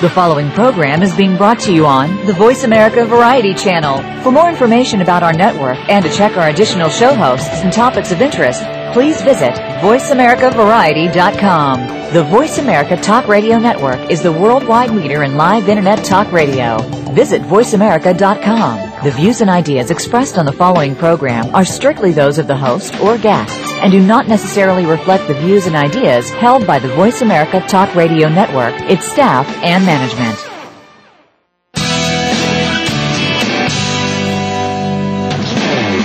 The following program is being brought to you on the Voice America Variety Channel. For more information about our network and to check our additional show hosts and topics of interest, please visit VoiceAmericaVariety.com. The Voice America Talk Radio Network is the worldwide leader in live Internet talk radio. Visit VoiceAmerica.com. The views and ideas expressed on the following program are strictly those of the host or guests and do not necessarily reflect the views and ideas held by the Voice America Talk Radio Network, its staff, and management.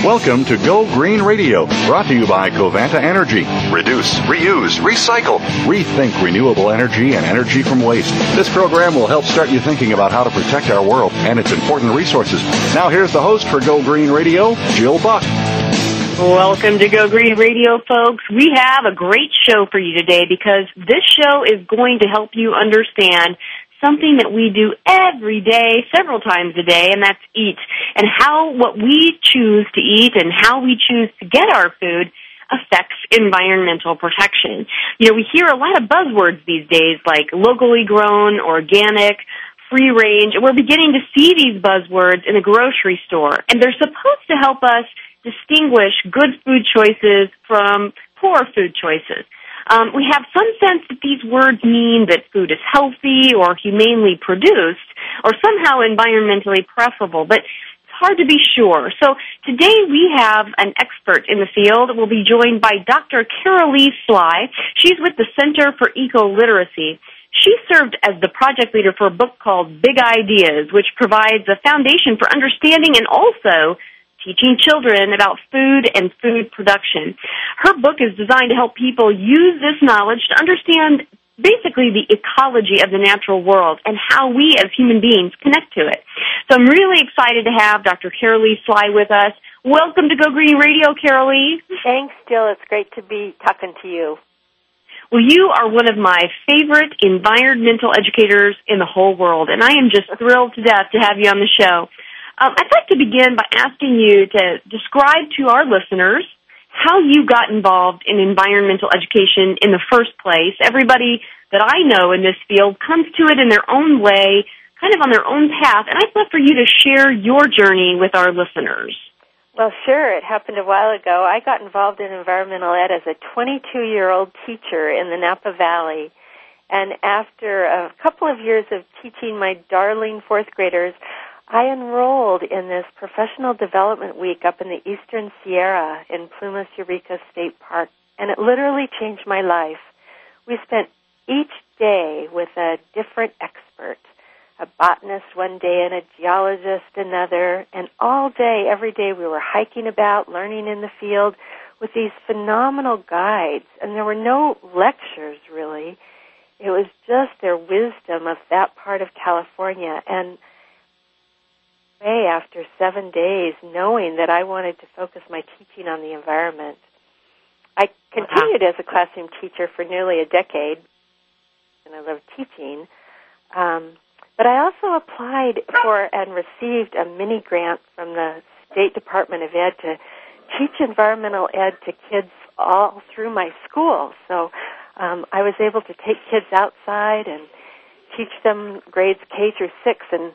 Welcome to Go Green Radio, brought to you by Covanta Energy. Reduce, reuse, recycle, rethink renewable energy and energy from waste. This program will help start you thinking about how to protect our world and its important resources. Now here's the host for Go Green Radio, Jill Buck. Welcome to Go Green Radio, folks. We have a great show for you today because this show is going to help you understand something that we do every day, several times a day, and that's eat. And how what we choose to eat and how we choose to get our food affects environmental protection. You know, we hear a lot of buzzwords these days like locally grown, organic, free range, and we're beginning to see these buzzwords in a grocery store. And they're supposed to help us distinguish good food choices from poor food choices. Um, we have some sense that these words mean that food is healthy or humanely produced or somehow environmentally preferable, but it's hard to be sure. So today we have an expert in the field. We'll be joined by Dr. Carolie Sly. She's with the Center for Eco Literacy. She served as the project leader for a book called Big Ideas, which provides a foundation for understanding and also teaching children about food and food production. Her book is designed to help people use this knowledge to understand basically the ecology of the natural world and how we as human beings connect to it. So I'm really excited to have Dr. Carolie Sly with us. Welcome to Go Green Radio, Carolie. Thanks, Jill. It's great to be talking to you. Well, you are one of my favorite environmental educators in the whole world, and I am just thrilled to death to have you on the show. Um, I'd like to begin by asking you to describe to our listeners how you got involved in environmental education in the first place. Everybody that I know in this field comes to it in their own way, kind of on their own path, and I'd love for you to share your journey with our listeners. Well, sure. It happened a while ago. I got involved in environmental ed as a 22 year old teacher in the Napa Valley. And after a couple of years of teaching my darling fourth graders, I enrolled in this professional development week up in the Eastern Sierra in Plumas Eureka State Park, and it literally changed my life. We spent each day with a different expert, a botanist one day and a geologist another, and all day, every day we were hiking about, learning in the field with these phenomenal guides, and there were no lectures really. It was just their wisdom of that part of California and way after seven days knowing that I wanted to focus my teaching on the environment. I continued as a classroom teacher for nearly a decade, and I loved teaching. Um, but I also applied for and received a mini grant from the State Department of Ed to teach environmental ed to kids all through my school. So um, I was able to take kids outside and teach them grades K through six and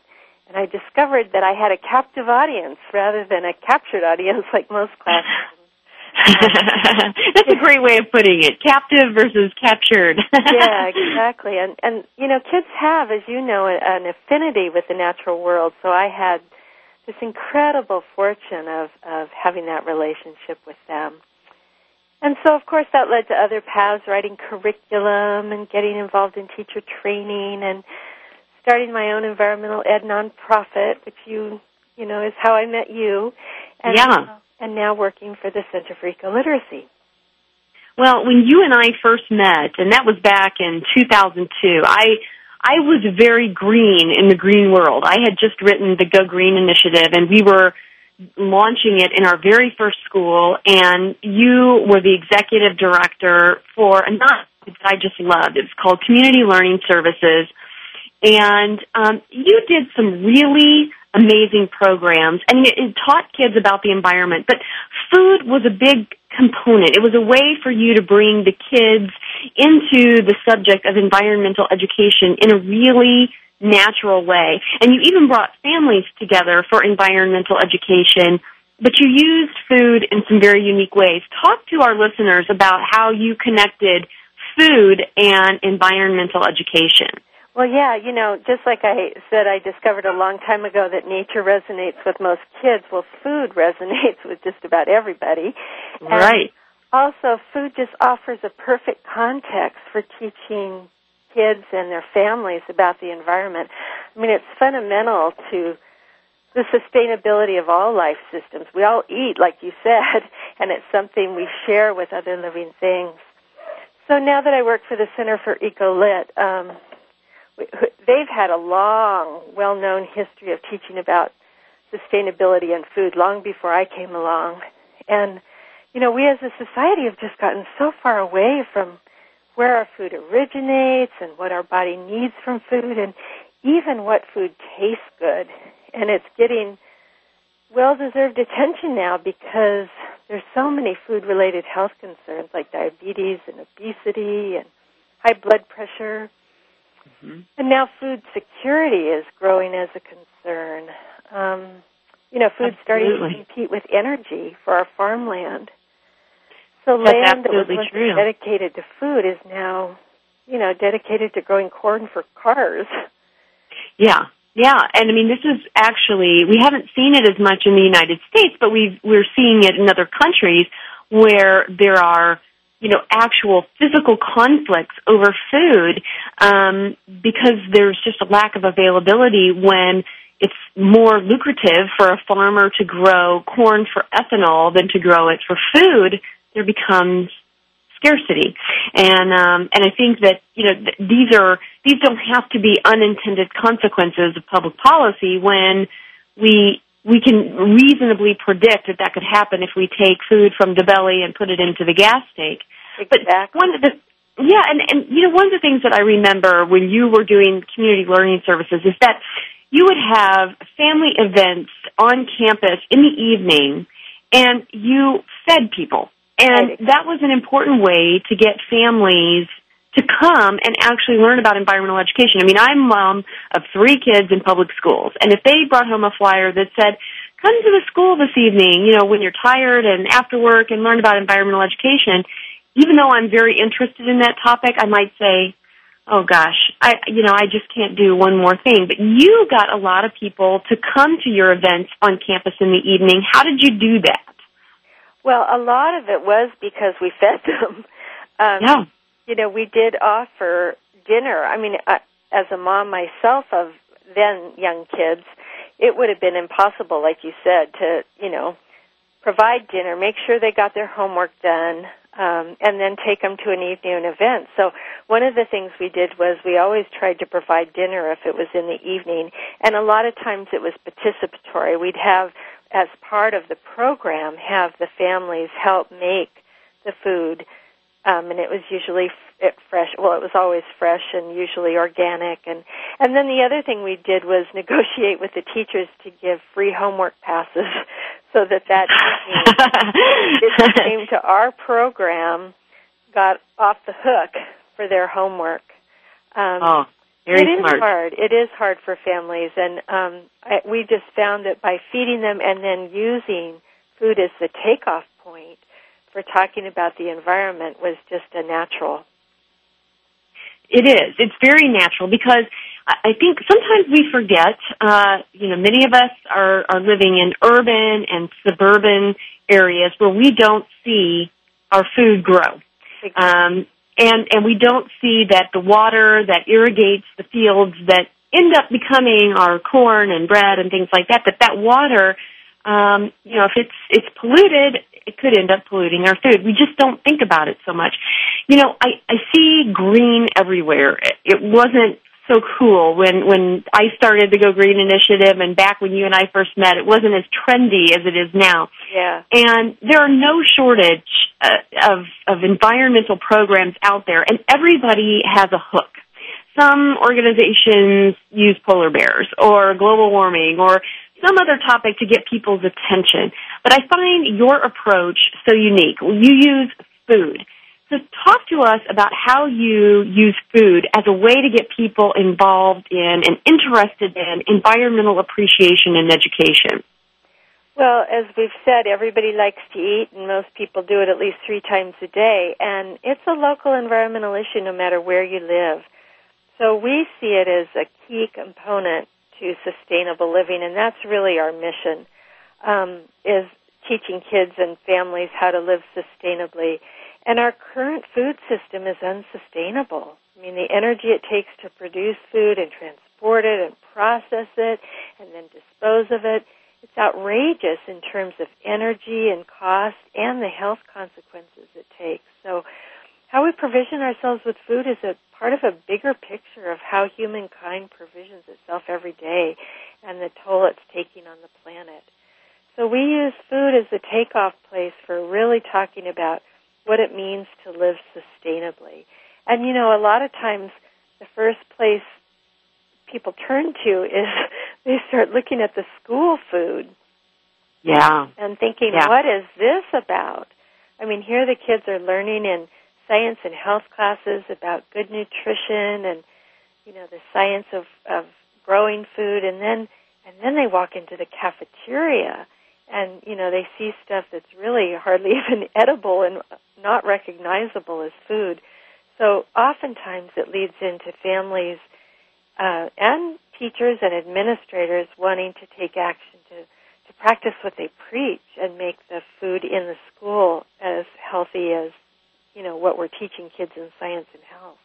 and I discovered that I had a captive audience rather than a captured audience like most classes. That's a great way of putting it. Captive versus captured. yeah, exactly. And and you know, kids have, as you know, an affinity with the natural world. So I had this incredible fortune of of having that relationship with them. And so, of course, that led to other paths, writing curriculum and getting involved in teacher training and starting my own environmental ed nonprofit, which you you know is how I met you. And, yeah. Uh, and now working for the Center for Eco Literacy. Well, when you and I first met, and that was back in 2002, I I was very green in the green world. I had just written the Go Green initiative, and we were launching it in our very first school. And you were the executive director for a nonprofit that I just loved. It's called Community Learning Services and um, you did some really amazing programs, and it, it taught kids about the environment. But food was a big component. It was a way for you to bring the kids into the subject of environmental education in a really natural way. And you even brought families together for environmental education, but you used food in some very unique ways. Talk to our listeners about how you connected food and environmental education. Well, yeah, you know, just like I said, I discovered a long time ago that nature resonates with most kids. Well, food resonates with just about everybody. And right. Also, food just offers a perfect context for teaching kids and their families about the environment. I mean, it's fundamental to the sustainability of all life systems. We all eat, like you said, and it's something we share with other living things. So now that I work for the Center for EcoLit, um, they've had a long, well-known history of teaching about sustainability and food long before I came along. And, you know, we as a society have just gotten so far away from where our food originates and what our body needs from food and even what food tastes good. And it's getting well-deserved attention now because there's so many food-related health concerns like diabetes and obesity and high blood pressure Mm-hmm. And now food security is growing as a concern. Um, you know, food's starting to compete with energy for our farmland. So That's land that was once dedicated to food is now, you know, dedicated to growing corn for cars. Yeah, yeah, and I mean this is actually we haven't seen it as much in the United States, but we we're seeing it in other countries where there are you know, actual physical conflicts over food um, because there's just a lack of availability when it's more lucrative for a farmer to grow corn for ethanol than to grow it for food. There becomes scarcity, and um, and I think that you know th- these are these don't have to be unintended consequences of public policy when we we can reasonably predict that that could happen if we take food from the belly and put it into the gas tank. Exactly. But one of the yeah, and and you know one of the things that I remember when you were doing community learning services is that you would have family events on campus in the evening, and you fed people, and that was an important way to get families to come and actually learn about environmental education. I mean, I'm mom of three kids in public schools, and if they brought home a flyer that said, come to the school this evening, you know, when you're tired and after work and learn about environmental education, even though I'm very interested in that topic, I might say, oh gosh, I, you know, I just can't do one more thing. But you got a lot of people to come to your events on campus in the evening. How did you do that? Well, a lot of it was because we fed them. Um, yeah you know, we did offer dinner. I mean, I, as a mom myself of then young kids, it would have been impossible, like you said, to, you know, provide dinner, make sure they got their homework done, um, and then take them to an evening event. So one of the things we did was we always tried to provide dinner if it was in the evening, and a lot of times it was participatory. We'd have, as part of the program, have the families help make the food um, and it was usually f- fresh. Well, it was always fresh and usually organic. And and then the other thing we did was negotiate with the teachers to give free homework passes, so that that it came to our program got off the hook for their homework. Um, oh. Very it smart. is hard. It is hard for families, and um, I, we just found that by feeding them and then using food as the takeoff for talking about the environment was just a natural. It is. It's very natural because I think sometimes we forget. Uh, you know, many of us are are living in urban and suburban areas where we don't see our food grow, um, and and we don't see that the water that irrigates the fields that end up becoming our corn and bread and things like that. That that water, um, you know, if it's it's polluted, it could end up polluting our food. We just don't think about it so much. You know, I, I see green everywhere. It wasn't so cool when when I started the Go Green initiative and back when you and I first met it wasn't as trendy as it is now. Yeah. And there are no shortage uh, of of environmental programs out there and everybody has a hook. Some organizations use polar bears or global warming or some other topic to get people's attention. But I find your approach so unique. You use food. So talk to us about how you use food as a way to get people involved in and interested in environmental appreciation and education. Well, as we've said, everybody likes to eat, and most people do it at least three times a day. And it's a local environmental issue no matter where you live. So we see it as a key component to sustainable living, and that's really our mission, um, is teaching kids and families how to live sustainably. And our current food system is unsustainable. I mean, the energy it takes to produce food and transport it and process it and then dispose of it, it's outrageous in terms of energy and cost and the health consequences it takes. So how we provision ourselves with food is a part of a bigger picture of how humankind provisions itself every day and the toll it's taking on the planet. So we use food as the takeoff place for really talking about what it means to live sustainably. And you know, a lot of times the first place people turn to is they start looking at the school food. Yeah. And thinking, yeah. what is this about? I mean, here the kids are learning in science and health classes about good nutrition and you know the science of of growing food and then and then they walk into the cafeteria and you know they see stuff that's really hardly even edible and not recognizable as food. So oftentimes it leads into families uh, and teachers and administrators wanting to take action to to practice what they preach and make the food in the school as healthy as you know what we're teaching kids in science and health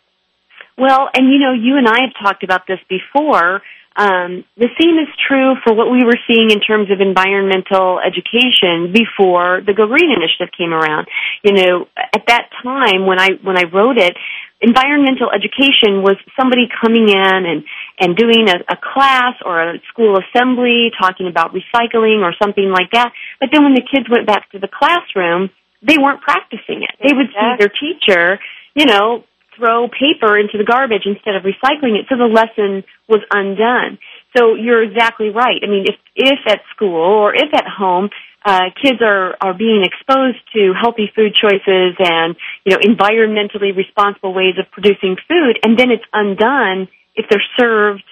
well, and you know, you and I have talked about this before. Um, the same is true for what we were seeing in terms of environmental education before the Go Green initiative came around. You know, at that time when I when I wrote it, environmental education was somebody coming in and and doing a, a class or a school assembly talking about recycling or something like that. But then when the kids went back to the classroom, they weren't practicing it. They would see their teacher, you know, throw paper into the garbage instead of recycling it, so the lesson was undone. So you're exactly right. I mean, if if at school or if at home, uh, kids are are being exposed to healthy food choices and you know environmentally responsible ways of producing food, and then it's undone if they're served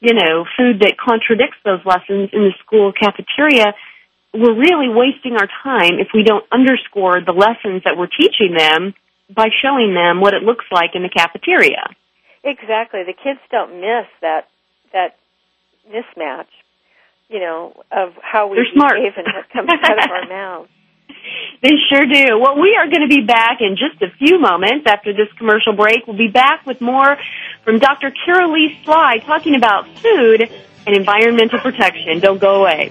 you know food that contradicts those lessons in the school cafeteria. We're really wasting our time if we don't underscore the lessons that we're teaching them by showing them what it looks like in the cafeteria. Exactly. The kids don't miss that that mismatch, you know, of how we They're smart. behave and what comes out of our mouths. They sure do. Well, we are going to be back in just a few moments after this commercial break. We'll be back with more from Dr. Carolie Sly talking about food and environmental protection. Don't go away.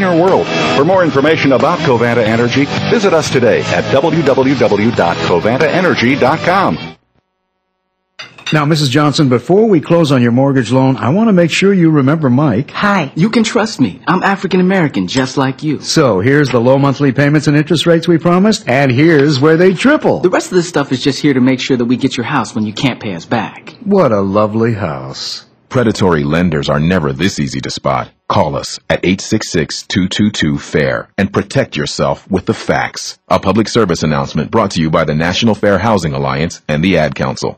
cleaner world. For more information about Covanta Energy, visit us today at www.covantaenergy.com. Now, Mrs. Johnson, before we close on your mortgage loan, I want to make sure you remember Mike. Hi, you can trust me. I'm African American, just like you. So, here's the low monthly payments and interest rates we promised, and here's where they triple. The rest of this stuff is just here to make sure that we get your house when you can't pay us back. What a lovely house. Predatory lenders are never this easy to spot. Call us at 866-222-FAIR and protect yourself with the facts. A public service announcement brought to you by the National Fair Housing Alliance and the Ad Council.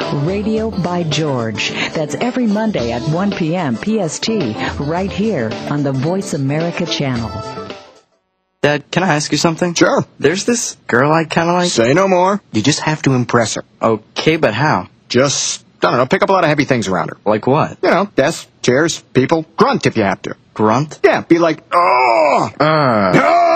Radio by George. That's every Monday at 1 p.m. PST, right here on the Voice America channel. Dad, can I ask you something? Sure. There's this girl I kind of like. Say no more. You just have to impress her. Okay, but how? Just, I don't know, pick up a lot of heavy things around her. Like what? You know, desks, chairs, people. Grunt if you have to. Grunt? Yeah, be like, oh! Uh, oh!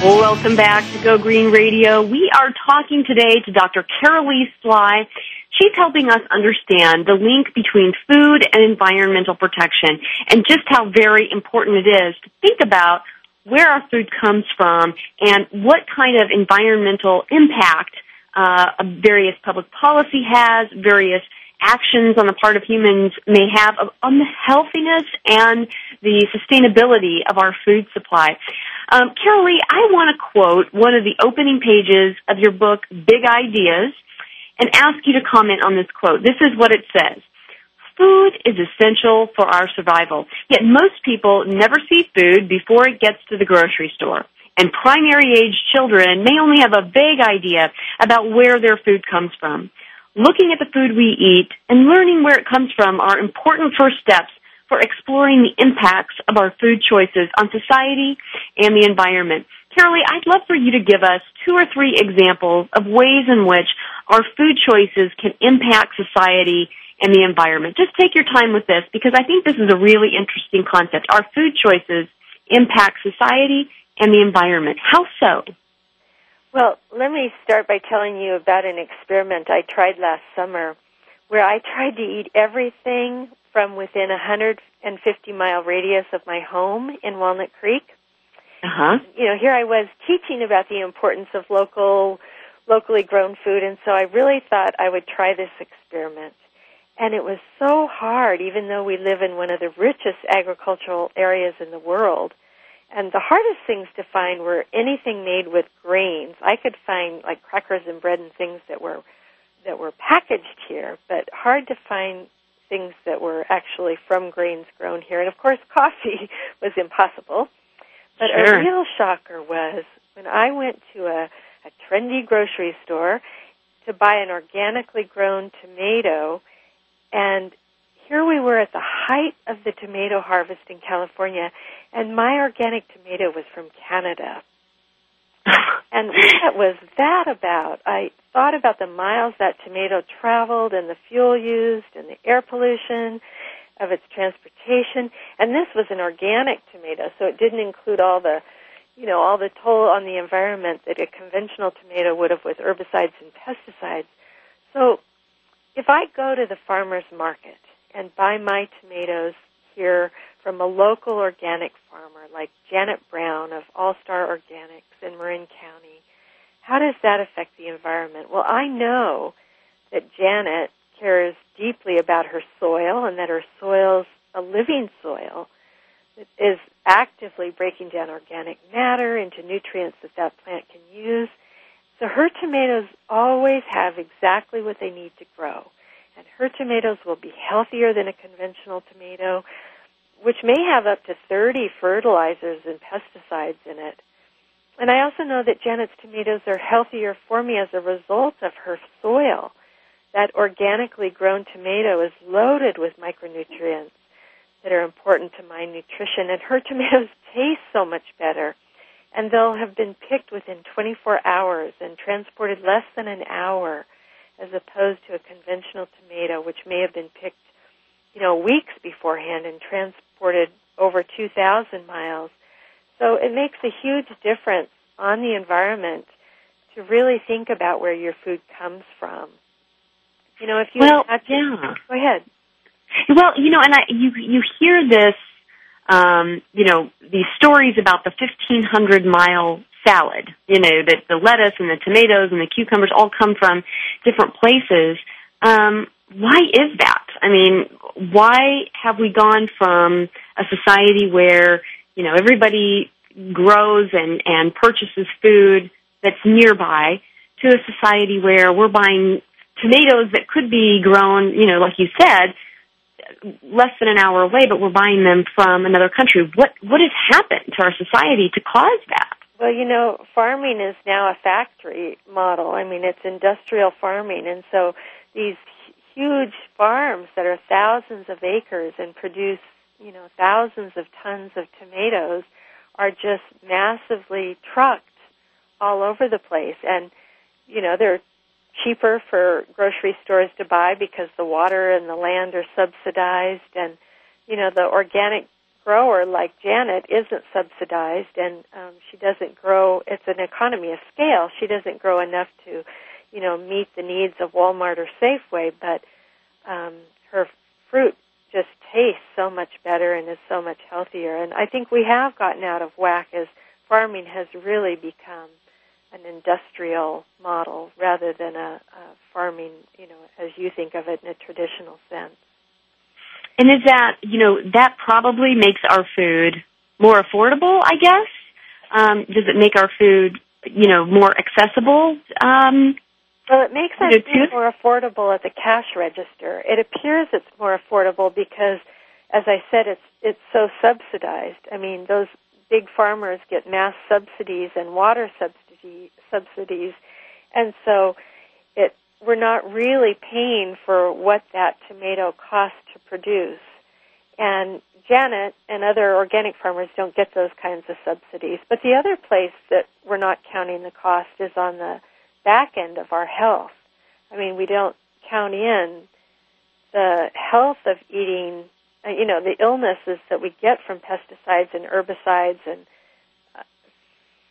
Welcome back to Go Green Radio. We are talking today to Dr. Carolie Sly. She's helping us understand the link between food and environmental protection and just how very important it is to think about where our food comes from and what kind of environmental impact uh, various public policy has, various actions on the part of humans may have on the healthiness and the sustainability of our food supply. Um, Carolie, I want to quote one of the opening pages of your book, Big Ideas, and ask you to comment on this quote. This is what it says. Food is essential for our survival, yet most people never see food before it gets to the grocery store. And primary age children may only have a vague idea about where their food comes from. Looking at the food we eat and learning where it comes from are important first steps for exploring the impacts of our food choices on society and the environment. Carolie, I'd love for you to give us two or three examples of ways in which our food choices can impact society and the environment. Just take your time with this because I think this is a really interesting concept. Our food choices impact society and the environment. How so? Well, let me start by telling you about an experiment I tried last summer where I tried to eat everything from within a 150 mile radius of my home in Walnut Creek. Uh-huh. You know, here I was teaching about the importance of local locally grown food and so I really thought I would try this experiment. And it was so hard even though we live in one of the richest agricultural areas in the world. And the hardest things to find were anything made with grains. I could find like crackers and bread and things that were that were packaged here, but hard to find things that were actually from grains grown here. And of course, coffee was impossible. But sure. a real shocker was when I went to a, a trendy grocery store to buy an organically grown tomato, and here we were at the height of the tomato harvest in California, and my organic tomato was from Canada. And what was that about? I thought about the miles that tomato traveled and the fuel used and the air pollution of its transportation. And this was an organic tomato, so it didn't include all the, you know, all the toll on the environment that a conventional tomato would have with herbicides and pesticides. So if I go to the farmer's market and buy my tomatoes hear from a local organic farmer like Janet Brown of All Star Organics in Marin County, how does that affect the environment? Well, I know that Janet cares deeply about her soil and that her soil's a living soil that is actively breaking down organic matter into nutrients that that plant can use. So her tomatoes always have exactly what they need to grow. And her tomatoes will be healthier than a conventional tomato, which may have up to 30 fertilizers and pesticides in it. And I also know that Janet's tomatoes are healthier for me as a result of her soil. That organically grown tomato is loaded with micronutrients that are important to my nutrition, and her tomatoes taste so much better. And they'll have been picked within 24 hours and transported less than an hour, as opposed to a conventional tomato, which may have been picked, you know, weeks beforehand and transported over 2,000 miles. So it makes a huge difference on the environment to really think about where your food comes from. You know, if you well, had to, yeah. go ahead. Well, you know, and I, you you hear this, um, you know, these stories about the fifteen hundred mile salad. You know, that the lettuce and the tomatoes and the cucumbers all come from different places. Um, why is that? I mean, why have we gone from a society where you know everybody grows and and purchases food that's nearby to a society where we're buying tomatoes that could be grown, you know, like you said, less than an hour away, but we're buying them from another country. What what has happened to our society to cause that? Well, you know, farming is now a factory model. I mean, it's industrial farming, and so these huge farms that are thousands of acres and produce, you know, thousands of tons of tomatoes are just massively trucked all over the place. And, you know, they're cheaper for grocery stores to buy because the water and the land are subsidized and you know the organic grower like Janet isn't subsidized and um she doesn't grow it's an economy of scale she doesn't grow enough to you know meet the needs of Walmart or Safeway but um her fruit just tastes so much better and is so much healthier and I think we have gotten out of whack as farming has really become an industrial model rather than a, a farming, you know, as you think of it in a traditional sense. And is that, you know, that probably makes our food more affordable, I guess? Um, does it make our food, you know, more accessible? Um, well, it makes our food more affordable at the cash register. It appears it's more affordable because, as I said, it's it's so subsidized. I mean, those big farmers get mass subsidies and water subsidies subsidies, and so it we're not really paying for what that tomato costs to produce. And Janet and other organic farmers don't get those kinds of subsidies. But the other place that we're not counting the cost is on the back end of our health. I mean, we don't count in the health of eating, uh, you know, the illnesses that we get from pesticides and herbicides and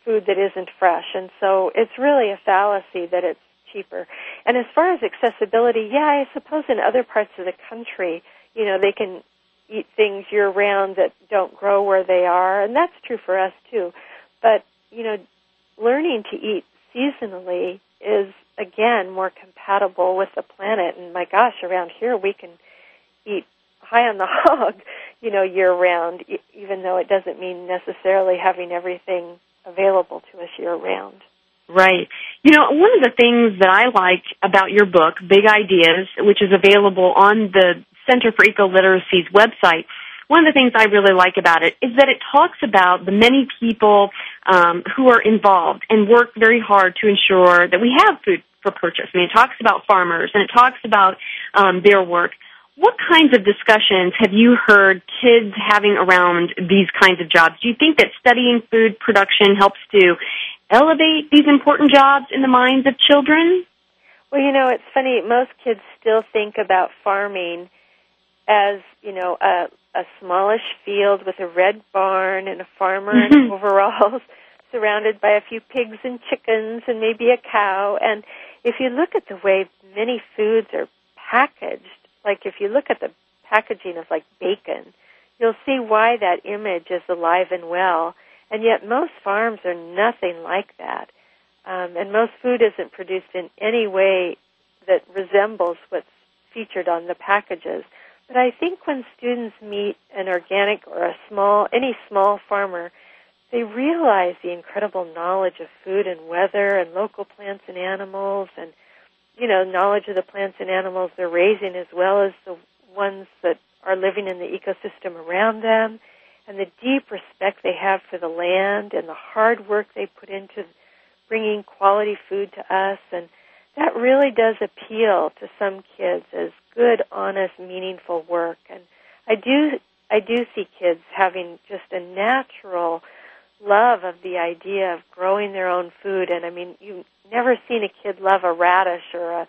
food that isn't fresh. And so it's really a fallacy that it's cheaper. And as far as accessibility, yeah, I suppose in other parts of the country, you know, they can eat things year round that don't grow where they are, and that's true for us too. But, you know, learning to eat seasonally is again more compatible with the planet and my gosh, around here we can eat high on the hog, you know, year round, even though it doesn't mean necessarily having everything available to us year round. Right. You know, one of the things that I like about your book, Big Ideas, which is available on the Center for Eco Literacy's website, one of the things I really like about it is that it talks about the many people um, who are involved and work very hard to ensure that we have food for purchase. I mean, it talks about farmers and it talks about um, their work. What kinds of discussions have you heard kids having around these kinds of jobs? Do you think that studying food production helps to elevate these important jobs in the minds of children? Well, you know, it's funny. Most kids still think about farming as, you know, a, a smallish field with a red barn and a farmer in overalls surrounded by a few pigs and chickens and maybe a cow. And if you look at the way many foods are packaged, like if you look at the packaging of like bacon, you'll see why that image is alive and well. And yet most farms are nothing like that. Um, and most food isn't produced in any way that resembles what's featured on the packages. But I think when students meet an organic or a small, any small farmer, they realize the incredible knowledge of food and weather and local plants and animals and, you know, knowledge of the plants and animals they're raising as well as the ones that are living in the ecosystem around them and the deep respect they have for the land and the hard work they put into bringing quality food to us and that really does appeal to some kids as good, honest, meaningful work. And I do, I do see kids having just a natural love of the idea of growing their own food. And I mean, you've never seen a kid love a radish or a,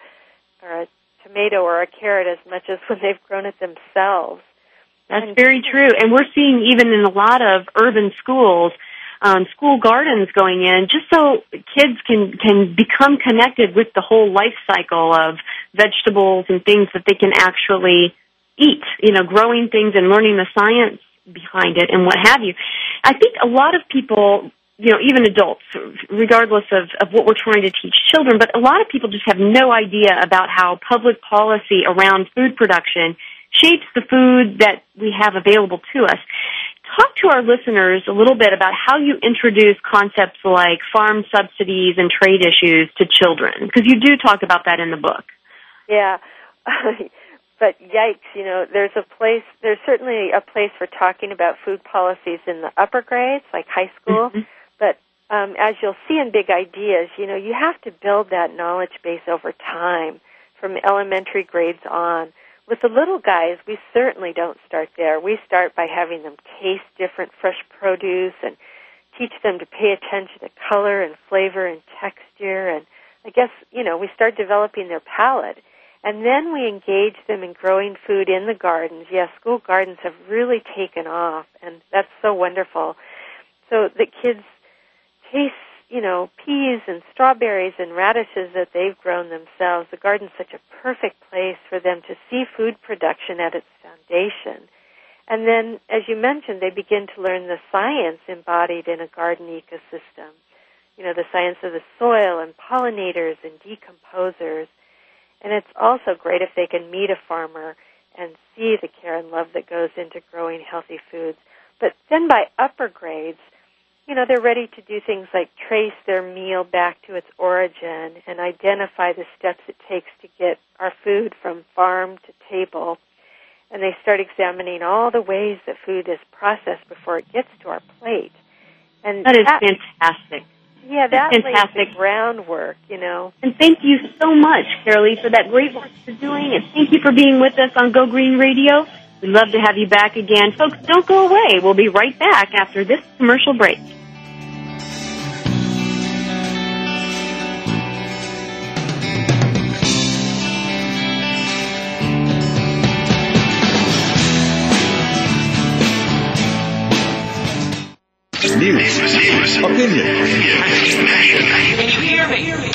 or a tomato or a carrot as much as when they've grown it themselves. That's very true. And we're seeing even in a lot of urban schools, um, school gardens going in just so kids can can become connected with the whole life cycle of vegetables and things that they can actually eat. You know, growing things and learning the science behind it and what have you. I think a lot of people you know, even adults, regardless of, of what we're trying to teach children, but a lot of people just have no idea about how public policy around food production shapes the food that we have available to us talk to our listeners a little bit about how you introduce concepts like farm subsidies and trade issues to children, because you do talk about that in the book. Yeah. but yikes, you know, there's a place, there's certainly a place for talking about food policies in the upper grades, like high school. Mm-hmm. But um, as you'll see in Big Ideas, you know, you have to build that knowledge base over time from elementary grades on. With the little guys, we certainly don't start there. We start by having them taste different fresh produce and teach them to pay attention to color and flavor and texture and I guess, you know, we start developing their palate. And then we engage them in growing food in the gardens. Yes, school gardens have really taken off and that's so wonderful. So the kids taste you know, peas and strawberries and radishes that they've grown themselves. The garden's such a perfect place for them to see food production at its foundation. And then, as you mentioned, they begin to learn the science embodied in a garden ecosystem. You know, the science of the soil and pollinators and decomposers. And it's also great if they can meet a farmer and see the care and love that goes into growing healthy foods. But then by upper grades, you know, they're ready to do things like trace their meal back to its origin and identify the steps it takes to get our food from farm to table. And they start examining all the ways that food is processed before it gets to our plate. And that is that, fantastic. Yeah, that fantastic. lays the groundwork, you know. And thank you so much, Carolie, for that great work you're doing. And thank you for being with us on Go Green Radio. We'd love to have you back again. Folks, don't go away. We'll be right back after this commercial break.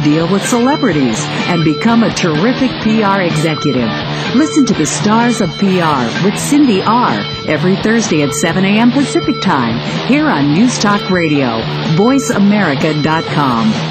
deal with celebrities, and become a terrific PR executive. Listen to the Stars of PR with Cindy R. every Thursday at 7 a.m. Pacific Time here on News Talk Radio, voiceamerica.com.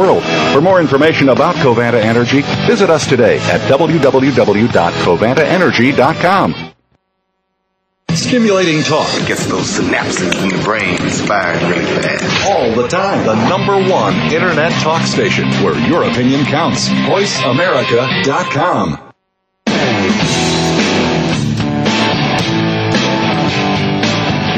For more information, information about Covanta Energy, visit us today at www.covantaenergy.com. Stimulating talk. It gets those synapses in the brain firing really fast. All the time. The number one Internet talk station where your opinion counts. VoiceAmerica.com.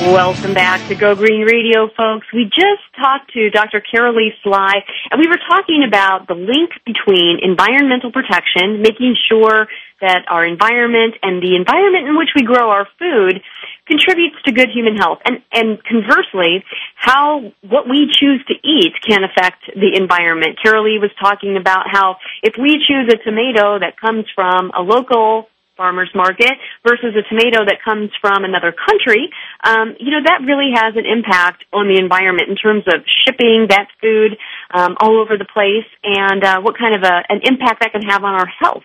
Welcome back to Go Green Radio, folks. We just talked to Dr. Carolie Sly, and we were talking about the link between environmental protection, making sure that our environment and the environment in which we grow our food contributes to good human health. And, and conversely, how what we choose to eat can affect the environment. Carolie was talking about how if we choose a tomato that comes from a local farmer's market versus a tomato that comes from another country, um, you know, that really has an impact on the environment in terms of shipping that food um, all over the place and uh, what kind of a, an impact that can have on our health.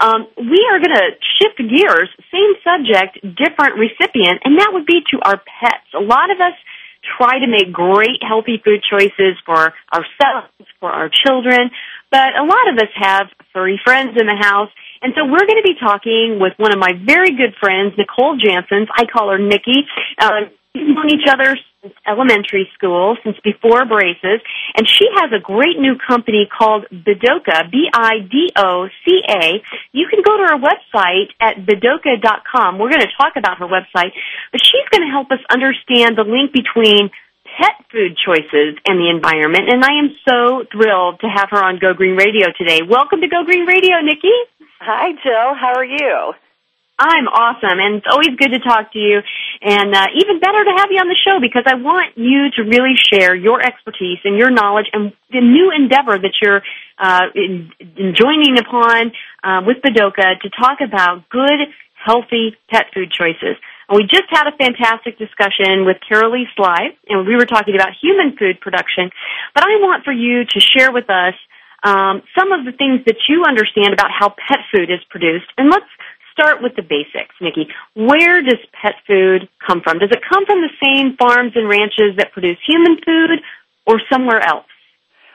Um, we are going to shift gears, same subject, different recipient, and that would be to our pets. A lot of us try to make great healthy food choices for ourselves, for our children, but a lot of us have furry friends in the house and so we're going to be talking with one of my very good friends, Nicole Janssens. I call her Nikki. Uh, we've known each other since elementary school, since before braces, and she has a great new company called Bidoca, B-I-D-O-C-A. You can go to her website at bidoca.com. We're going to talk about her website, but she's going to help us understand the link between pet food choices and the environment, and I am so thrilled to have her on Go Green Radio today. Welcome to Go Green Radio, Nikki. Hi, Jill. How are you? I'm awesome, and it's always good to talk to you, and uh, even better to have you on the show because I want you to really share your expertise and your knowledge and the new endeavor that you're uh, in, in joining upon uh, with Bidoca to talk about good, healthy pet food choices. And we just had a fantastic discussion with Carolie Sly, and we were talking about human food production. But I want for you to share with us um, some of the things that you understand about how pet food is produced. And let's start with the basics, Nikki. Where does pet food come from? Does it come from the same farms and ranches that produce human food or somewhere else?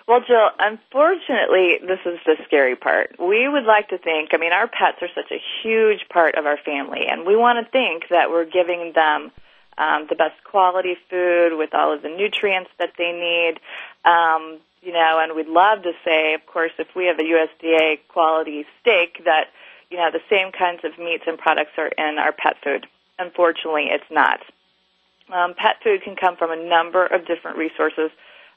Well, Jill, unfortunately, this is the scary part. We would like to think, I mean, our pets are such a huge part of our family, and we want to think that we're giving them um, the best quality food with all of the nutrients that they need. Um, you know, and we'd love to say, of course, if we have a USDA quality steak, that you know the same kinds of meats and products are in our pet food. Unfortunately, it's not. Um, pet food can come from a number of different resources,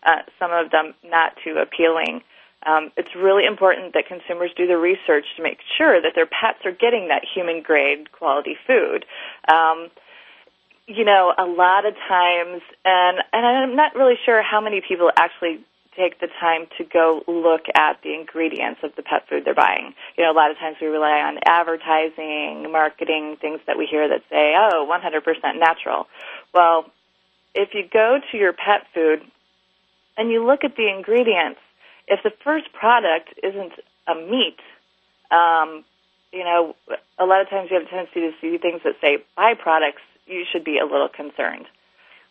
uh, some of them not too appealing. Um, it's really important that consumers do the research to make sure that their pets are getting that human grade quality food. Um, you know, a lot of times, and and I'm not really sure how many people actually take the time to go look at the ingredients of the pet food they're buying. You know, a lot of times we rely on advertising, marketing, things that we hear that say, oh, 100% natural. Well, if you go to your pet food and you look at the ingredients, if the first product isn't a meat, um, you know, a lot of times you have a tendency to see things that say byproducts, you should be a little concerned.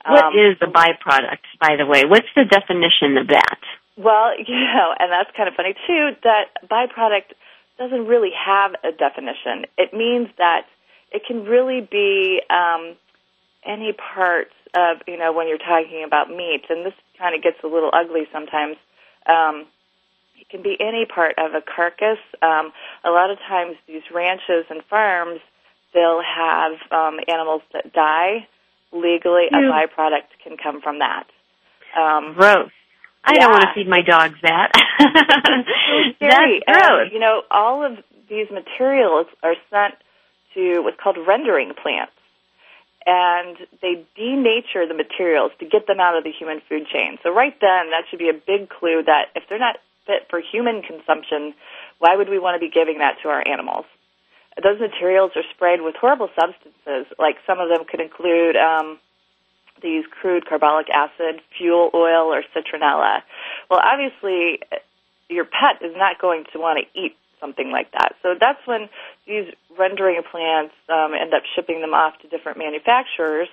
What um, is a byproduct, by the way? What's the definition of that? Well, you know, and that's kind of funny too, that byproduct doesn't really have a definition. It means that it can really be um, any part of, you know, when you're talking about meat, and this kind of gets a little ugly sometimes. Um, it can be any part of a carcass. Um, a lot of times, these ranches and farms, they'll have um, animals that die legally a byproduct can come from that. Um, gross. I yeah. don't want to feed my dogs that. That's gross. you know, all of these materials are sent to what's called rendering plants. And they denature the materials to get them out of the human food chain. So right then, that should be a big clue that if they're not fit for human consumption, why would we want to be giving that to our animals? Those materials are sprayed with horrible substances, like some of them could include um, these crude carbolic acid, fuel oil, or citronella. Well, obviously, your pet is not going to want to eat something like that. So that's when these rendering plants um, end up shipping them off to different manufacturers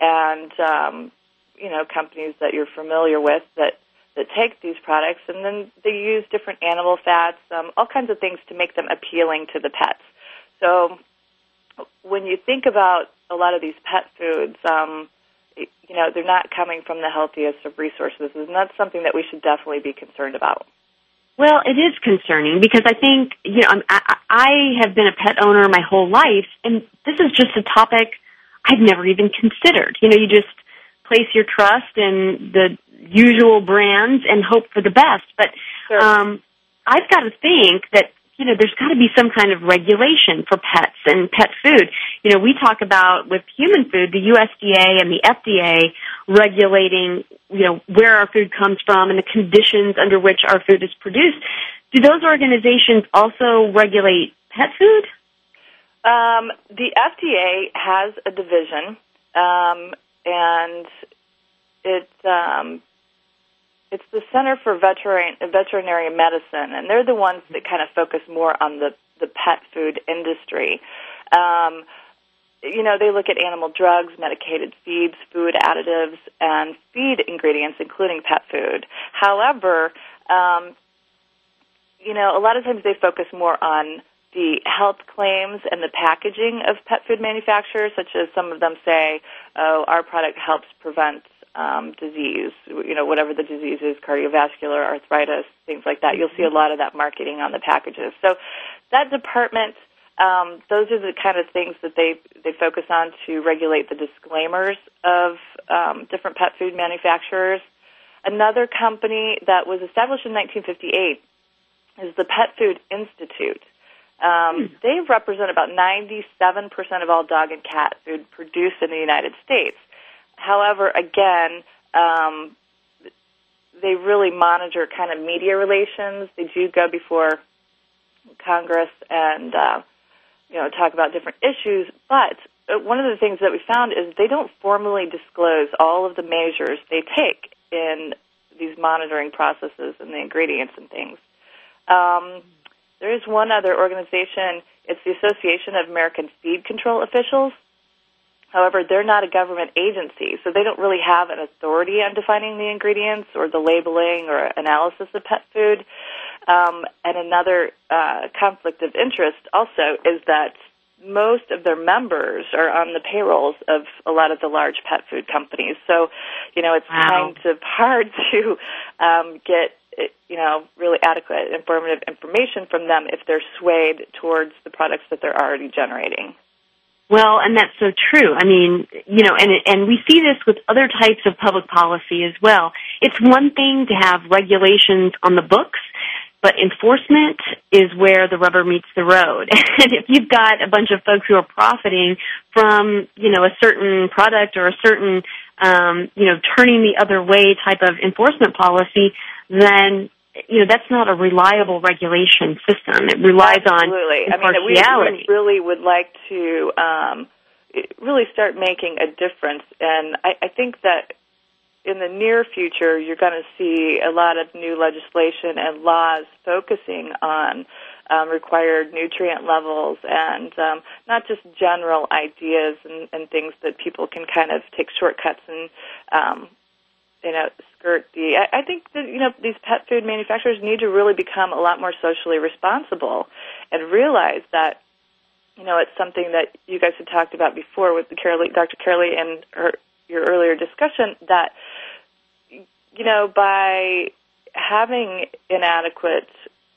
and um, you know companies that you're familiar with that that take these products, and then they use different animal fats, um, all kinds of things to make them appealing to the pets. So when you think about a lot of these pet foods, um, you know they're not coming from the healthiest of resources, and that's something that we should definitely be concerned about. Well, it is concerning because I think you know I, I have been a pet owner my whole life, and this is just a topic I've never even considered. You know, you just place your trust in the usual brands and hope for the best. But um, I've got to think that you know there's got to be some kind of regulation for pets and pet food. You know, we talk about with human food, the USDA and the FDA regulating you know where our food comes from and the conditions under which our food is produced. Do those organizations also regulate pet food? Um, the FDA has a division, um, and it's um, it's the Center for Veterinary, Medicine, and they're the ones that kind of focus more on the the pet food industry. Um, you know, they look at animal drugs, medicated feeds, food additives, and feed ingredients, including pet food. However, um, you know, a lot of times they focus more on the health claims and the packaging of pet food manufacturers, such as some of them say, oh, our product helps prevent um, disease, you know, whatever the disease is, cardiovascular, arthritis, things like that. You'll see a lot of that marketing on the packages. So that department, um, those are the kind of things that they, they focus on to regulate the disclaimers of um, different pet food manufacturers. Another company that was established in 1958 is the Pet Food Institute. Um, hmm. They represent about 97% of all dog and cat food produced in the United States. However, again, um, they really monitor kind of media relations. They do go before Congress and uh, you know talk about different issues. But uh, one of the things that we found is they don't formally disclose all of the measures they take in these monitoring processes and the ingredients and things. Um, there is one other organization. It's the Association of American Feed Control Officials. However, they're not a government agency, so they don't really have an authority on defining the ingredients or the labeling or analysis of pet food. Um, and another uh, conflict of interest also is that most of their members are on the payrolls of a lot of the large pet food companies. So, you know, it's wow. kind of hard to um, get you know, really adequate, informative information from them if they're swayed towards the products that they're already generating. Well, and that's so true. I mean, you know, and and we see this with other types of public policy as well. It's one thing to have regulations on the books, but enforcement is where the rubber meets the road. and if you've got a bunch of folks who are profiting from, you know, a certain product or a certain, um, you know, turning the other way type of enforcement policy, then you know that's not a reliable regulation system. It relies Absolutely. on impartiality. I mean, we, really would like to um, really start making a difference, and I, I think that in the near future you're going to see a lot of new legislation and laws focusing on um, required nutrient levels and um, not just general ideas and, and things that people can kind of take shortcuts and um, you know skirt the I, I think that you know these pet food manufacturers need to really become a lot more socially responsible and realize that you know it's something that you guys had talked about before with the Carolie, Dr. Carolie and her your earlier discussion that you know by having inadequate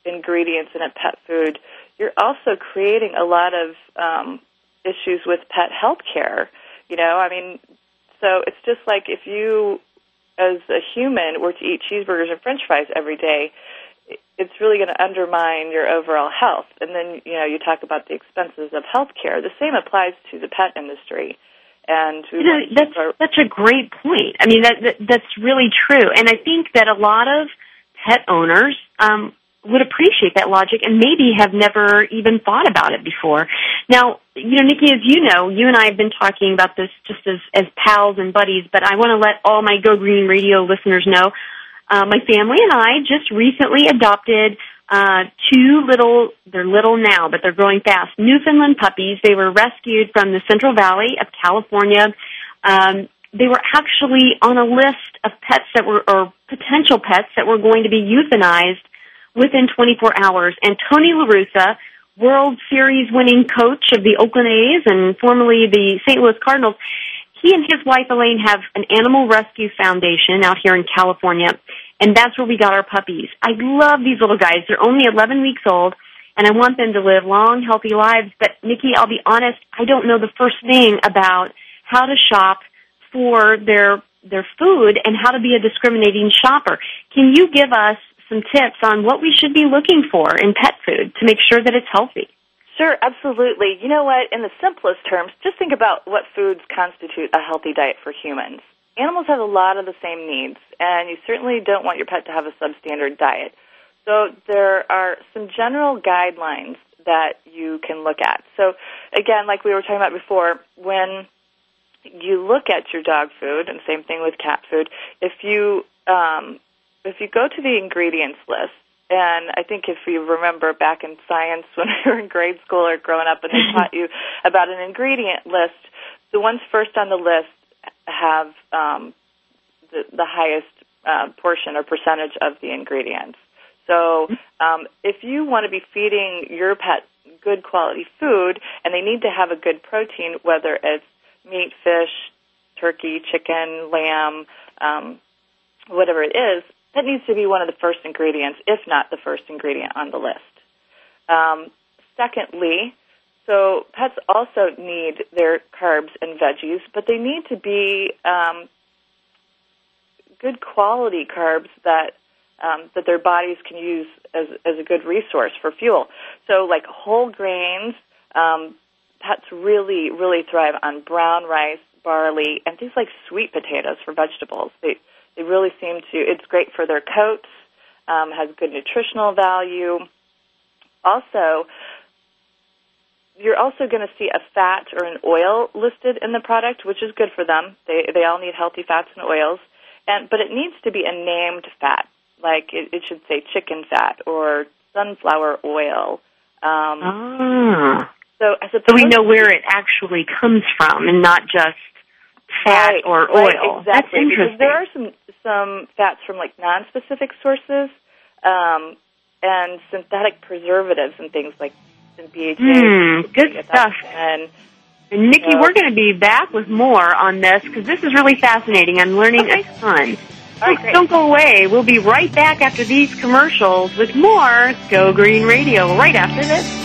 ingredients in a pet food you're also creating a lot of um, issues with pet health care you know i mean so it's just like if you as a human were to eat cheeseburgers and french fries every day, it's really going to undermine your overall health. And then, you know, you talk about the expenses of health care. The same applies to the pet industry. And you know, that's our- such a great point. I mean, that, that that's really true. And I think that a lot of pet owners um, would appreciate that logic and maybe have never even thought about it before. Now, you know, Nikki, as you know, you and I have been talking about this just as, as pals and buddies, but I want to let all my Go Green Radio listeners know, uh, my family and I just recently adopted uh, two little, they're little now, but they're growing fast, Newfoundland puppies. They were rescued from the Central Valley of California. Um, they were actually on a list of pets that were, or potential pets that were going to be euthanized within 24 hours. And Tony LaRussa, World Series winning coach of the Oakland A's and formerly the St. Louis Cardinals, he and his wife Elaine have an animal rescue foundation out here in California, and that's where we got our puppies. I love these little guys. They're only 11 weeks old, and I want them to live long, healthy lives. But Nikki, I'll be honest, I don't know the first thing about how to shop for their their food and how to be a discriminating shopper. Can you give us some tips on what we should be looking for in pet food to make sure that it's healthy. Sure, absolutely. You know what? In the simplest terms, just think about what foods constitute a healthy diet for humans. Animals have a lot of the same needs, and you certainly don't want your pet to have a substandard diet. So there are some general guidelines that you can look at. So again, like we were talking about before, when you look at your dog food, and same thing with cat food, if you um, if you go to the ingredients list, and I think if you remember back in science when we were in grade school or growing up and they taught you about an ingredient list, the ones first on the list have um, the, the highest uh, portion or percentage of the ingredients. So um, if you want to be feeding your pet good quality food and they need to have a good protein, whether it's meat, fish, turkey, chicken, lamb, um, whatever it is, that needs to be one of the first ingredients, if not the first ingredient on the list. Um, secondly, so pets also need their carbs and veggies, but they need to be um, good quality carbs that um, that their bodies can use as as a good resource for fuel. So, like whole grains, um, pets really really thrive on brown rice, barley, and things like sweet potatoes for vegetables. They they really seem to. It's great for their coats. Um, has good nutritional value. Also, you're also going to see a fat or an oil listed in the product, which is good for them. They they all need healthy fats and oils, and but it needs to be a named fat, like it, it should say chicken fat or sunflower oil. Um, ah. So, so we know where it actually comes from, and not just fat right, or right, oil. Exactly, That's interesting. Because there are some some fats from like non-specific sources, um, and synthetic preservatives and things like and BHA. Hmm, good stuff. And, and Nikki, uh, we're going to be back with more on this because this is really fascinating. I'm learning Okay. a ton. All right, don't go away. We'll be right back after these commercials with more Go Green Radio right after this.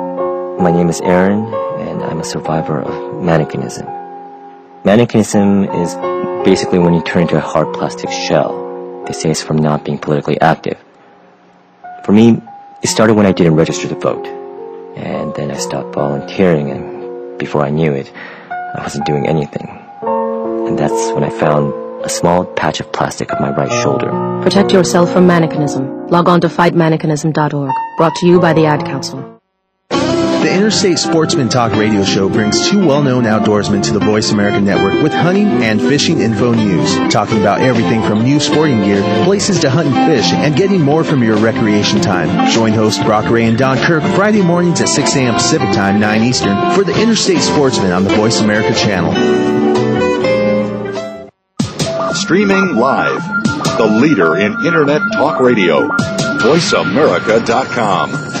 my name is Aaron, and I'm a survivor of mannequinism. Mannequinism is basically when you turn into a hard plastic shell. They say it's from not being politically active. For me, it started when I didn't register to vote, and then I stopped volunteering, and before I knew it, I wasn't doing anything. And that's when I found a small patch of plastic on my right shoulder. Protect yourself from mannequinism. Log on to fightmannequinism.org. Brought to you by the Ad Council. The Interstate Sportsman Talk radio show brings two well-known outdoorsmen to the Voice America Network with hunting and fishing info news, talking about everything from new sporting gear, places to hunt and fish, and getting more from your recreation time. Join hosts Brock Ray and Don Kirk Friday mornings at 6 a.m. Pacific Time, 9 Eastern, for the Interstate Sportsman on the Voice America channel. Streaming live, the leader in Internet talk radio, voiceamerica.com.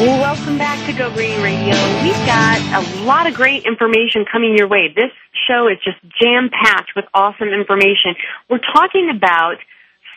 Welcome back to Go Green Radio. We've got a lot of great information coming your way. This show is just jam packed with awesome information. We're talking about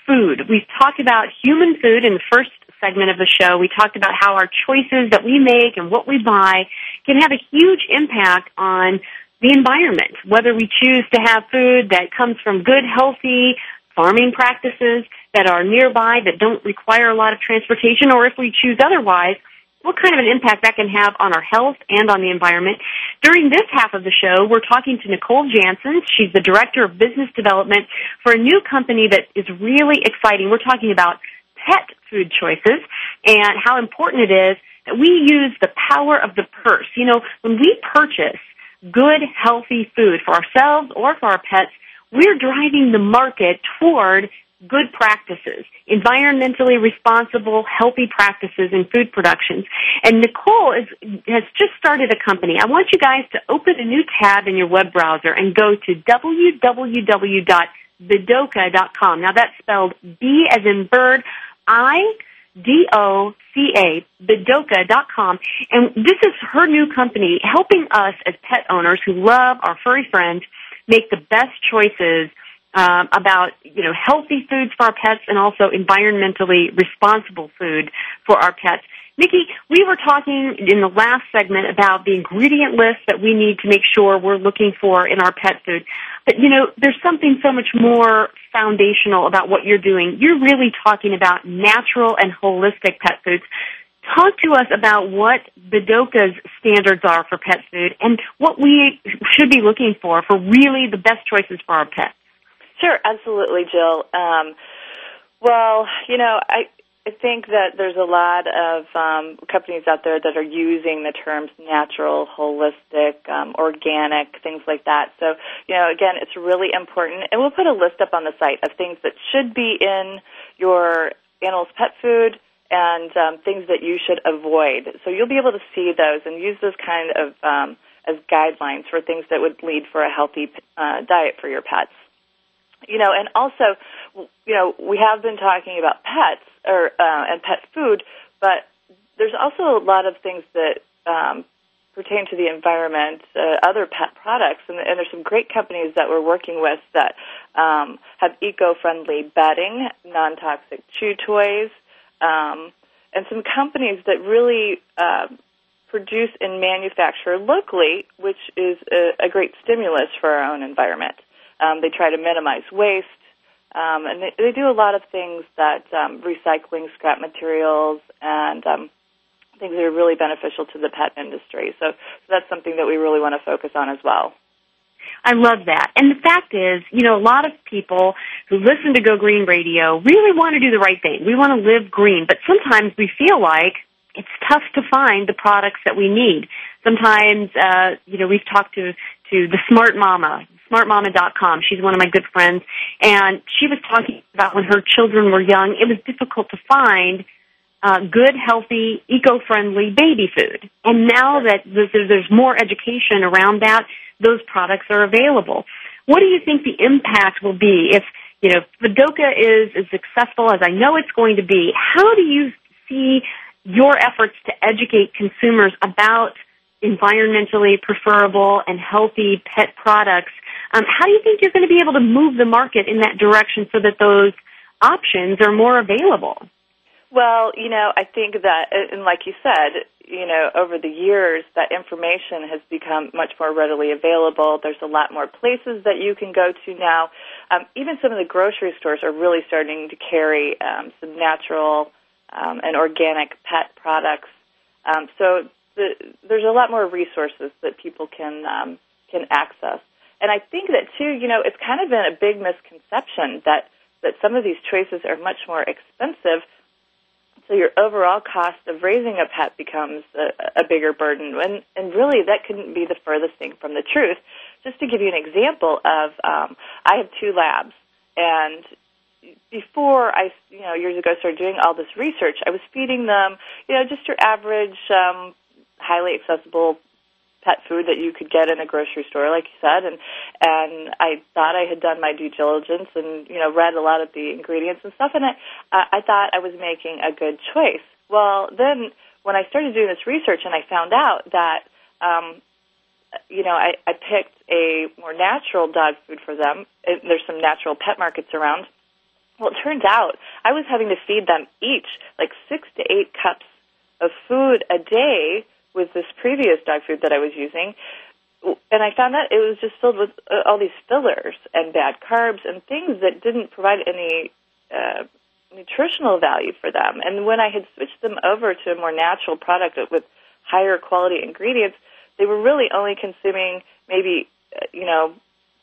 food. We've talked about human food in the first segment of the show. We talked about how our choices that we make and what we buy can have a huge impact on the environment, whether we choose to have food that comes from good, healthy farming practices that are nearby that don't require a lot of transportation, or if we choose otherwise, what kind of an impact that can have on our health and on the environment. During this half of the show, we're talking to Nicole Jansen. She's the Director of Business Development for a new company that is really exciting. We're talking about pet food choices and how important it is that we use the power of the purse. You know, when we purchase good, healthy food for ourselves or for our pets, we're driving the market toward good practices, environmentally responsible, healthy practices in food production. And Nicole is, has just started a company. I want you guys to open a new tab in your web browser and go to www.bidoca.com. Now that's spelled B as in bird, I, D-O-C-A, bidoca.com. And this is her new company helping us as pet owners who love our furry friends make the best choices um, about you know healthy foods for our pets and also environmentally responsible food for our pets. Nikki, we were talking in the last segment about the ingredient list that we need to make sure we're looking for in our pet food. But you know, there's something so much more foundational about what you're doing. You're really talking about natural and holistic pet foods. Talk to us about what Bidoca's standards are for pet food and what we should be looking for for really the best choices for our pets. Sure, absolutely, Jill. Um, well, you know, I I think that there's a lot of um, companies out there that are using the terms natural, holistic, um, organic, things like that. So, you know, again, it's really important. And we'll put a list up on the site of things that should be in your animal's pet food and um, things that you should avoid. So you'll be able to see those and use those kind of um, as guidelines for things that would lead for a healthy uh, diet for your pets you know, and also, you know, we have been talking about pets or uh, and pet food, but there's also a lot of things that um, pertain to the environment, uh, other pet products, and, and there's some great companies that we're working with that um, have eco-friendly bedding, non-toxic chew toys, um, and some companies that really uh, produce and manufacture locally, which is a, a great stimulus for our own environment. Um, they try to minimize waste, um, and they, they do a lot of things that um, recycling scrap materials and um, things that are really beneficial to the pet industry. So, so that's something that we really want to focus on as well. I love that. And the fact is, you know, a lot of people who listen to Go Green Radio really want to do the right thing. We want to live green, but sometimes we feel like it's tough to find the products that we need. Sometimes, uh, you know, we've talked to, to the Smart Mama, smartmama.com. She's one of my good friends. And she was talking about when her children were young, it was difficult to find uh, good, healthy, eco-friendly baby food. And now that there's more education around that, those products are available. What do you think the impact will be if, you know, Bidoca is as successful as I know it's going to be? How do you see your efforts to educate consumers about environmentally preferable and healthy pet products um, how do you think you're going to be able to move the market in that direction so that those options are more available? Well, you know, I think that, and like you said, you know, over the years, that information has become much more readily available. There's a lot more places that you can go to now. Um, even some of the grocery stores are really starting to carry um, some natural um, and organic pet products. Um, so the, there's a lot more resources that people can um, can access. And I think that too, you know, it's kind of been a big misconception that that some of these choices are much more expensive. So your overall cost of raising a pet becomes a, a bigger burden, and and really that couldn't be the furthest thing from the truth. Just to give you an example of, um, I have two labs, and before I, you know, years ago started doing all this research, I was feeding them, you know, just your average, um, highly accessible pet food that you could get in a grocery store, like you said, and and I thought I had done my due diligence and you know read a lot of the ingredients and stuff, and I I thought I was making a good choice. Well, then when I started doing this research and I found out that um, you know I, I picked a more natural dog food for them. It, there's some natural pet markets around. Well, it turns out I was having to feed them each like six to eight cups of food a day with this previous dog food that I was using. And I found that it was just filled with uh, all these fillers and bad carbs and things that didn't provide any uh, nutritional value for them. And when I had switched them over to a more natural product with higher quality ingredients, they were really only consuming maybe, uh, you know,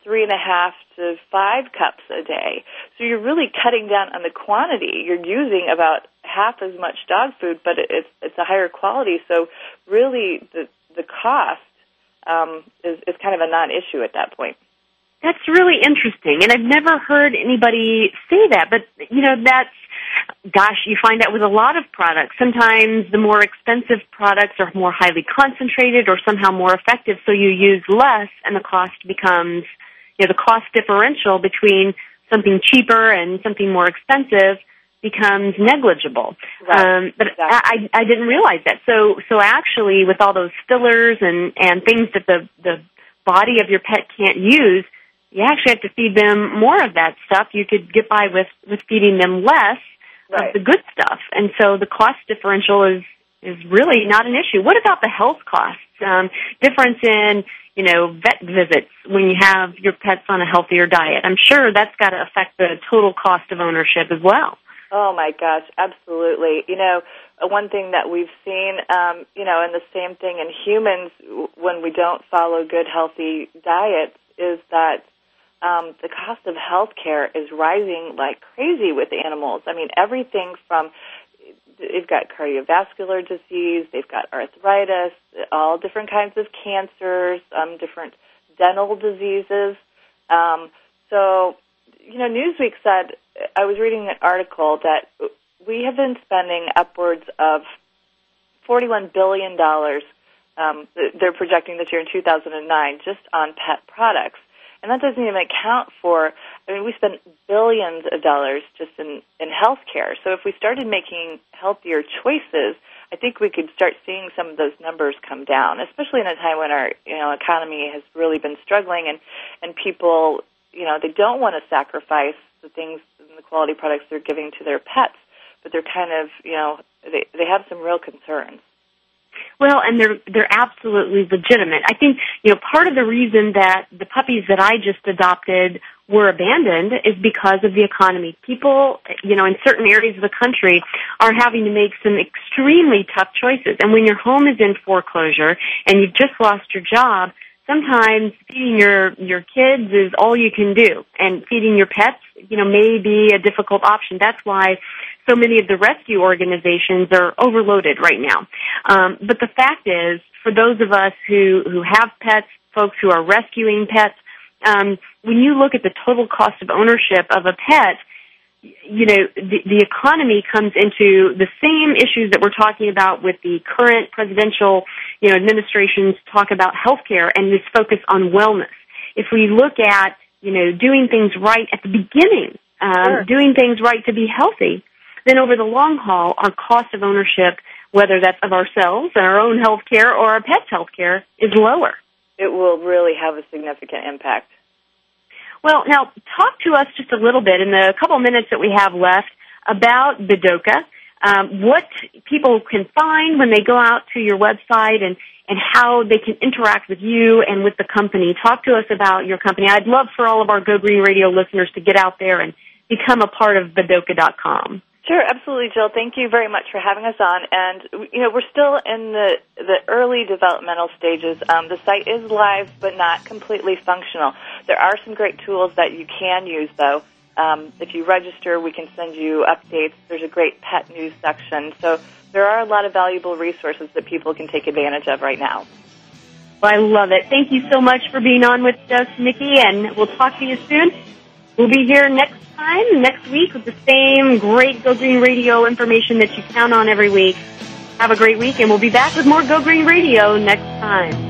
three and a half to five cups a day. So you're really cutting down on the quantity. You're using about half as much dog food, but it's it's a higher quality. So really, the the cost um, is is kind of a non-issue at that point. That's really interesting, and I've never heard anybody say that. But you know, that's gosh, you find that with a lot of products. Sometimes the more expensive products are more highly concentrated or somehow more effective, so you use less, and the cost becomes you know, the cost differential between something cheaper and something more expensive becomes negligible. Right. Um, but exactly. I, I didn't realize that. So, so actually, with all those fillers and and things that the the body of your pet can't use, you actually have to feed them more of that stuff. You could get by with with feeding them less right. of the good stuff, and so the cost differential is is really not an issue. What about the health costs? Um, difference in you know, vet visits when you have your pets on a healthier diet. I'm sure that's got to affect the total cost of ownership as well. Oh my gosh, absolutely. You know, uh, one thing that we've seen, um, you know, and the same thing in humans when we don't follow good, healthy diets is that um, the cost of health care is rising like crazy with animals. I mean, everything from they've got cardiovascular disease, they've got arthritis, all different kinds of cancers, um, different dental diseases. Um, so, you know, Newsweek said, I was reading an article that we have been spending upwards of $41 billion. Um, they're projecting this year in 2009 just on pet products. And that doesn't even account for, I mean, we spend billions of dollars just in, in healthcare. So if we started making healthier choices, I think we could start seeing some of those numbers come down, especially in a time when our, you know, economy has really been struggling and, and people, you know, they don't want to sacrifice the things and the quality products they're giving to their pets, but they're kind of, you know, they, they have some real concerns. Well, and they're they're absolutely legitimate. I think you know part of the reason that the puppies that I just adopted were abandoned is because of the economy. People, you know, in certain areas of the country are having to make some extremely tough choices. And when your home is in foreclosure and you've just lost your job, sometimes feeding your your kids is all you can do and feeding your pets you know may be a difficult option that's why so many of the rescue organizations are overloaded right now um, but the fact is for those of us who who have pets folks who are rescuing pets um, when you look at the total cost of ownership of a pet you know, the, the economy comes into the same issues that we're talking about with the current presidential, you know, administrations talk about healthcare and this focus on wellness. If we look at, you know, doing things right at the beginning, um, Sure. doing things right to be healthy, then over the long haul, our cost of ownership, whether that's of ourselves and our own health care or our pet's health care, is lower. It will really have a significant impact. Well, now talk to us just a little bit in the couple minutes that we have left about Bidoca. um, what people can find when they go out to your website and, and how they can interact with you and with the company. Talk to us about your company. I'd love for all of our Go Green Radio listeners to get out there and become a part of Bidoca.com. Sure, absolutely, Jill. Thank you very much for having us on. And you know, we're still in the the early developmental stages. Um, the site is live, but not completely functional. There are some great tools that you can use, though. Um, if you register, we can send you updates. There's a great pet news section. So there are a lot of valuable resources that people can take advantage of right now. Well, I love it. Thank you so much for being on with us, Nikki, and we'll talk to you soon. We'll be here next time, next week, with the same great Go Green Radio information that you count on every week. Have a great week, and we'll be back with more Go Green Radio next time.